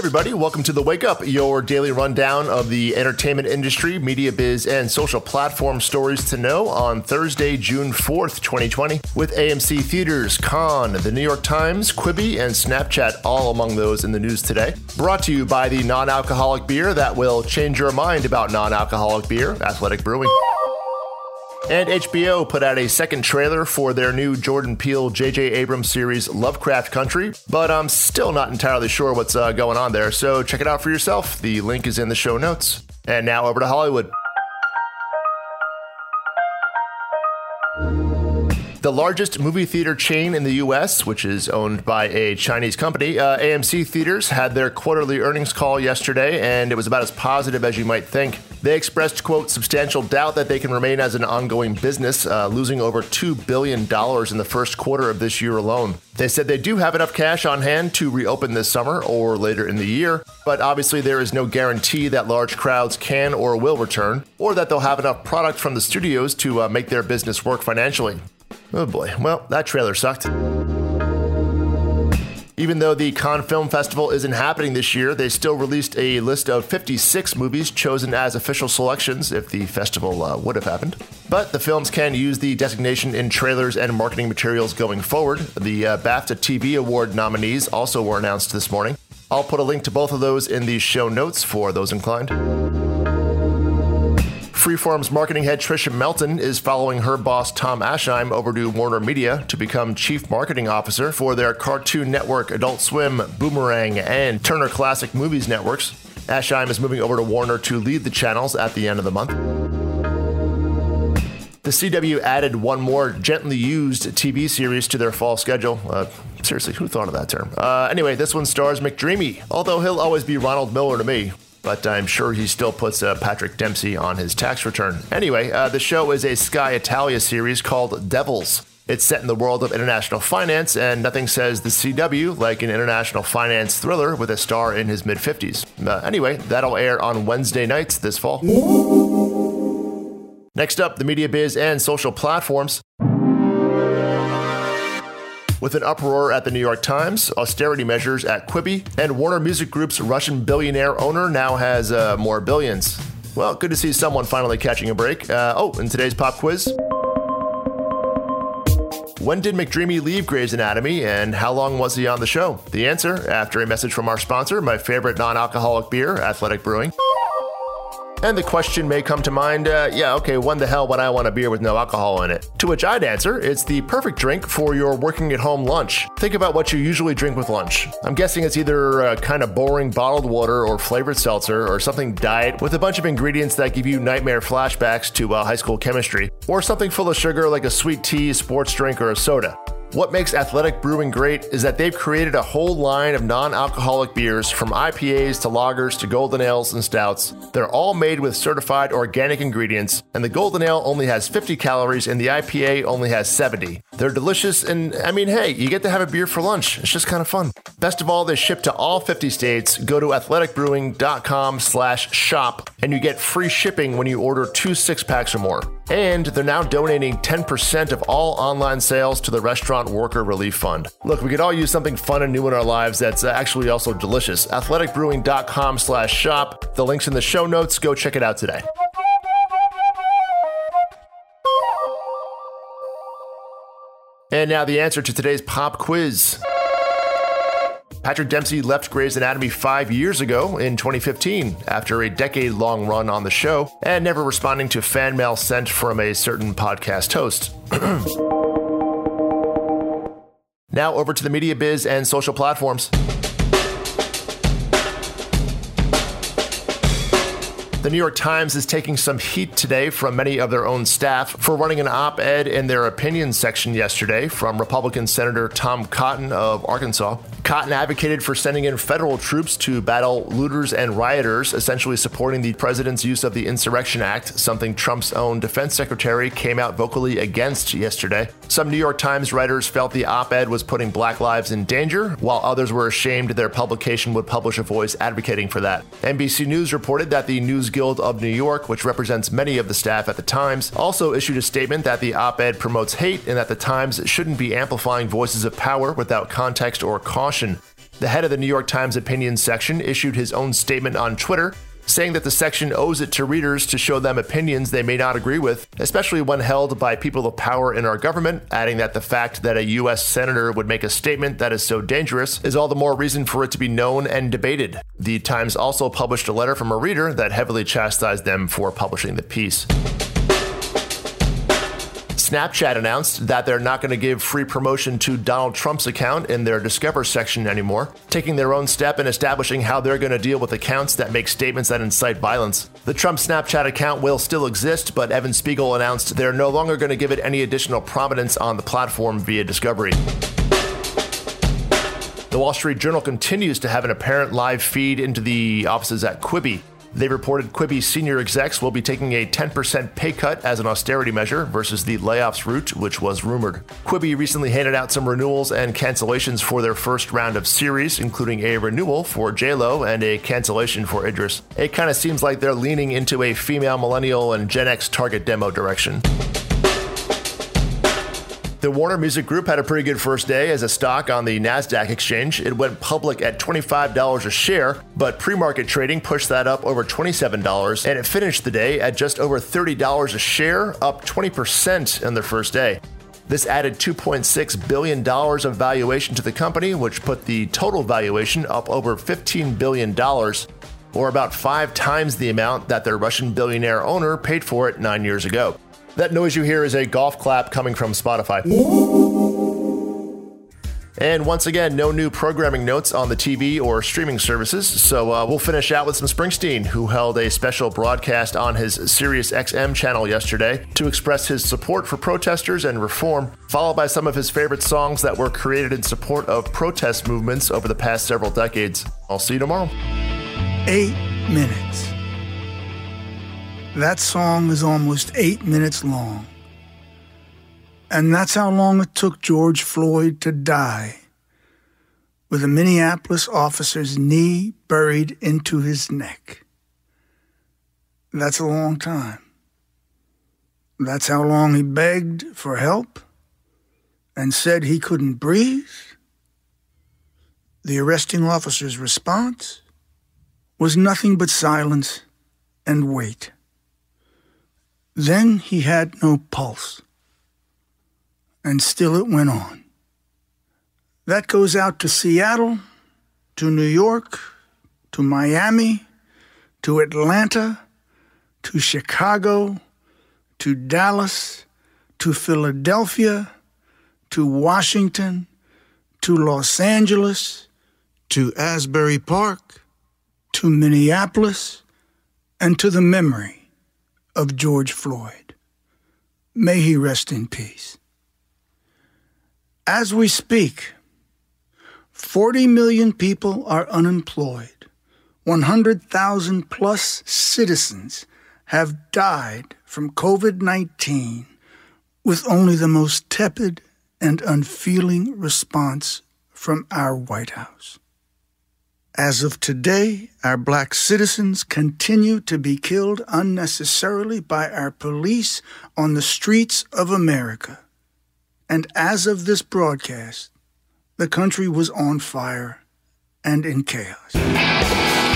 everybody. Welcome to The Wake Up, your daily rundown of the entertainment industry, media biz, and social platform stories to know on Thursday, June 4th, 2020, with AMC Theaters, Cannes, The New York Times, Quibi, and Snapchat all among those in the news today. Brought to you by the non alcoholic beer that will change your mind about non alcoholic beer, Athletic Brewing. And HBO put out a second trailer for their new Jordan Peele J.J. Abrams series Lovecraft Country, but I'm still not entirely sure what's uh, going on there, so check it out for yourself. The link is in the show notes. And now over to Hollywood. The largest movie theater chain in the U.S., which is owned by a Chinese company, uh, AMC Theaters, had their quarterly earnings call yesterday, and it was about as positive as you might think. They expressed, quote, substantial doubt that they can remain as an ongoing business, uh, losing over $2 billion in the first quarter of this year alone. They said they do have enough cash on hand to reopen this summer or later in the year, but obviously there is no guarantee that large crowds can or will return, or that they'll have enough product from the studios to uh, make their business work financially. Oh boy, well, that trailer sucked. Even though the Cannes Film Festival isn't happening this year, they still released a list of 56 movies chosen as official selections if the festival uh, would have happened. But the films can use the designation in trailers and marketing materials going forward. The uh, BAFTA TV Award nominees also were announced this morning. I'll put a link to both of those in the show notes for those inclined. Freeform's marketing head Tricia Melton is following her boss Tom Ascheim over to Warner Media to become chief marketing officer for their Cartoon Network, Adult Swim, Boomerang, and Turner Classic Movies networks. Ascheim is moving over to Warner to lead the channels at the end of the month. The CW added one more gently used TV series to their fall schedule. Uh, seriously, who thought of that term? Uh, anyway, this one stars McDreamy, although he'll always be Ronald Miller to me but I'm sure he still puts uh, Patrick Dempsey on his tax return. Anyway, uh, the show is a Sky Italia series called Devils. It's set in the world of international finance, and nothing says the CW like an international finance thriller with a star in his mid 50s. Uh, anyway, that'll air on Wednesday nights this fall. Next up, the media biz and social platforms. With an uproar at the New York Times, austerity measures at Quibi, and Warner Music Group's Russian billionaire owner now has uh, more billions. Well, good to see someone finally catching a break. Uh, oh, in today's pop quiz. When did McDreamy leave Grey's Anatomy and how long was he on the show? The answer after a message from our sponsor, my favorite non alcoholic beer, Athletic Brewing. And the question may come to mind uh, yeah, okay, when the hell would I want a beer with no alcohol in it? To which I'd answer, it's the perfect drink for your working at home lunch. Think about what you usually drink with lunch. I'm guessing it's either a kind of boring bottled water or flavored seltzer or something diet with a bunch of ingredients that give you nightmare flashbacks to uh, high school chemistry, or something full of sugar like a sweet tea, sports drink, or a soda. What makes Athletic Brewing great is that they've created a whole line of non alcoholic beers from IPAs to lagers to golden ales and stouts. They're all made with certified organic ingredients, and the golden ale only has 50 calories and the IPA only has 70. They're delicious, and I mean, hey, you get to have a beer for lunch. It's just kind of fun. Best of all, they ship to all 50 states. Go to athleticbrewing.com slash shop, and you get free shipping when you order two six packs or more. And they're now donating 10% of all online sales to the Restaurant Worker Relief Fund. Look, we could all use something fun and new in our lives that's uh, actually also delicious. Athleticbrewing.com slash shop. The link's in the show notes. Go check it out today. And now the answer to today's pop quiz. Patrick Dempsey left Grey's Anatomy five years ago in 2015 after a decade long run on the show and never responding to fan mail sent from a certain podcast host. now over to the media biz and social platforms. The New York Times is taking some heat today from many of their own staff for running an op ed in their opinion section yesterday from Republican Senator Tom Cotton of Arkansas. Cotton advocated for sending in federal troops to battle looters and rioters, essentially supporting the president's use of the Insurrection Act, something Trump's own defense secretary came out vocally against yesterday. Some New York Times writers felt the op ed was putting black lives in danger, while others were ashamed their publication would publish a voice advocating for that. NBC News reported that the News Guild of New York, which represents many of the staff at the Times, also issued a statement that the op ed promotes hate and that the Times shouldn't be amplifying voices of power without context or caution. The head of the New York Times opinion section issued his own statement on Twitter saying that the section owes it to readers to show them opinions they may not agree with, especially when held by people of power in our government, adding that the fact that a U.S. Senator would make a statement that is so dangerous is all the more reason for it to be known and debated. The Times also published a letter from a reader that heavily chastised them for publishing the piece. Snapchat announced that they're not going to give free promotion to Donald Trump's account in their Discover section anymore, taking their own step in establishing how they're going to deal with accounts that make statements that incite violence. The Trump Snapchat account will still exist, but Evan Spiegel announced they're no longer going to give it any additional prominence on the platform via Discovery. The Wall Street Journal continues to have an apparent live feed into the offices at Quibi. They reported Quibi's senior execs will be taking a 10% pay cut as an austerity measure versus the layoffs route, which was rumored. Quibi recently handed out some renewals and cancellations for their first round of series, including a renewal for JLo and a cancellation for Idris. It kind of seems like they're leaning into a female millennial and Gen X target demo direction. The Warner Music Group had a pretty good first day as a stock on the NASDAQ exchange. It went public at $25 a share, but pre market trading pushed that up over $27, and it finished the day at just over $30 a share, up 20% in the first day. This added $2.6 billion of valuation to the company, which put the total valuation up over $15 billion, or about five times the amount that their Russian billionaire owner paid for it nine years ago. That noise you hear is a golf clap coming from Spotify. And once again, no new programming notes on the TV or streaming services. So uh, we'll finish out with some Springsteen, who held a special broadcast on his Sirius XM channel yesterday to express his support for protesters and reform, followed by some of his favorite songs that were created in support of protest movements over the past several decades. I'll see you tomorrow. Eight minutes. That song is almost eight minutes long. And that's how long it took George Floyd to die, with a Minneapolis officer's knee buried into his neck. That's a long time. That's how long he begged for help and said he couldn't breathe. The arresting officer's response was nothing but silence and wait. Then he had no pulse. And still it went on. That goes out to Seattle, to New York, to Miami, to Atlanta, to Chicago, to Dallas, to Philadelphia, to Washington, to Los Angeles, to Asbury Park, to Minneapolis, and to the memory of George Floyd. May he rest in peace. As we speak, 40 million people are unemployed. 100,000 plus citizens have died from COVID 19 with only the most tepid and unfeeling response from our White House. As of today, our black citizens continue to be killed unnecessarily by our police on the streets of America. And as of this broadcast, the country was on fire and in chaos.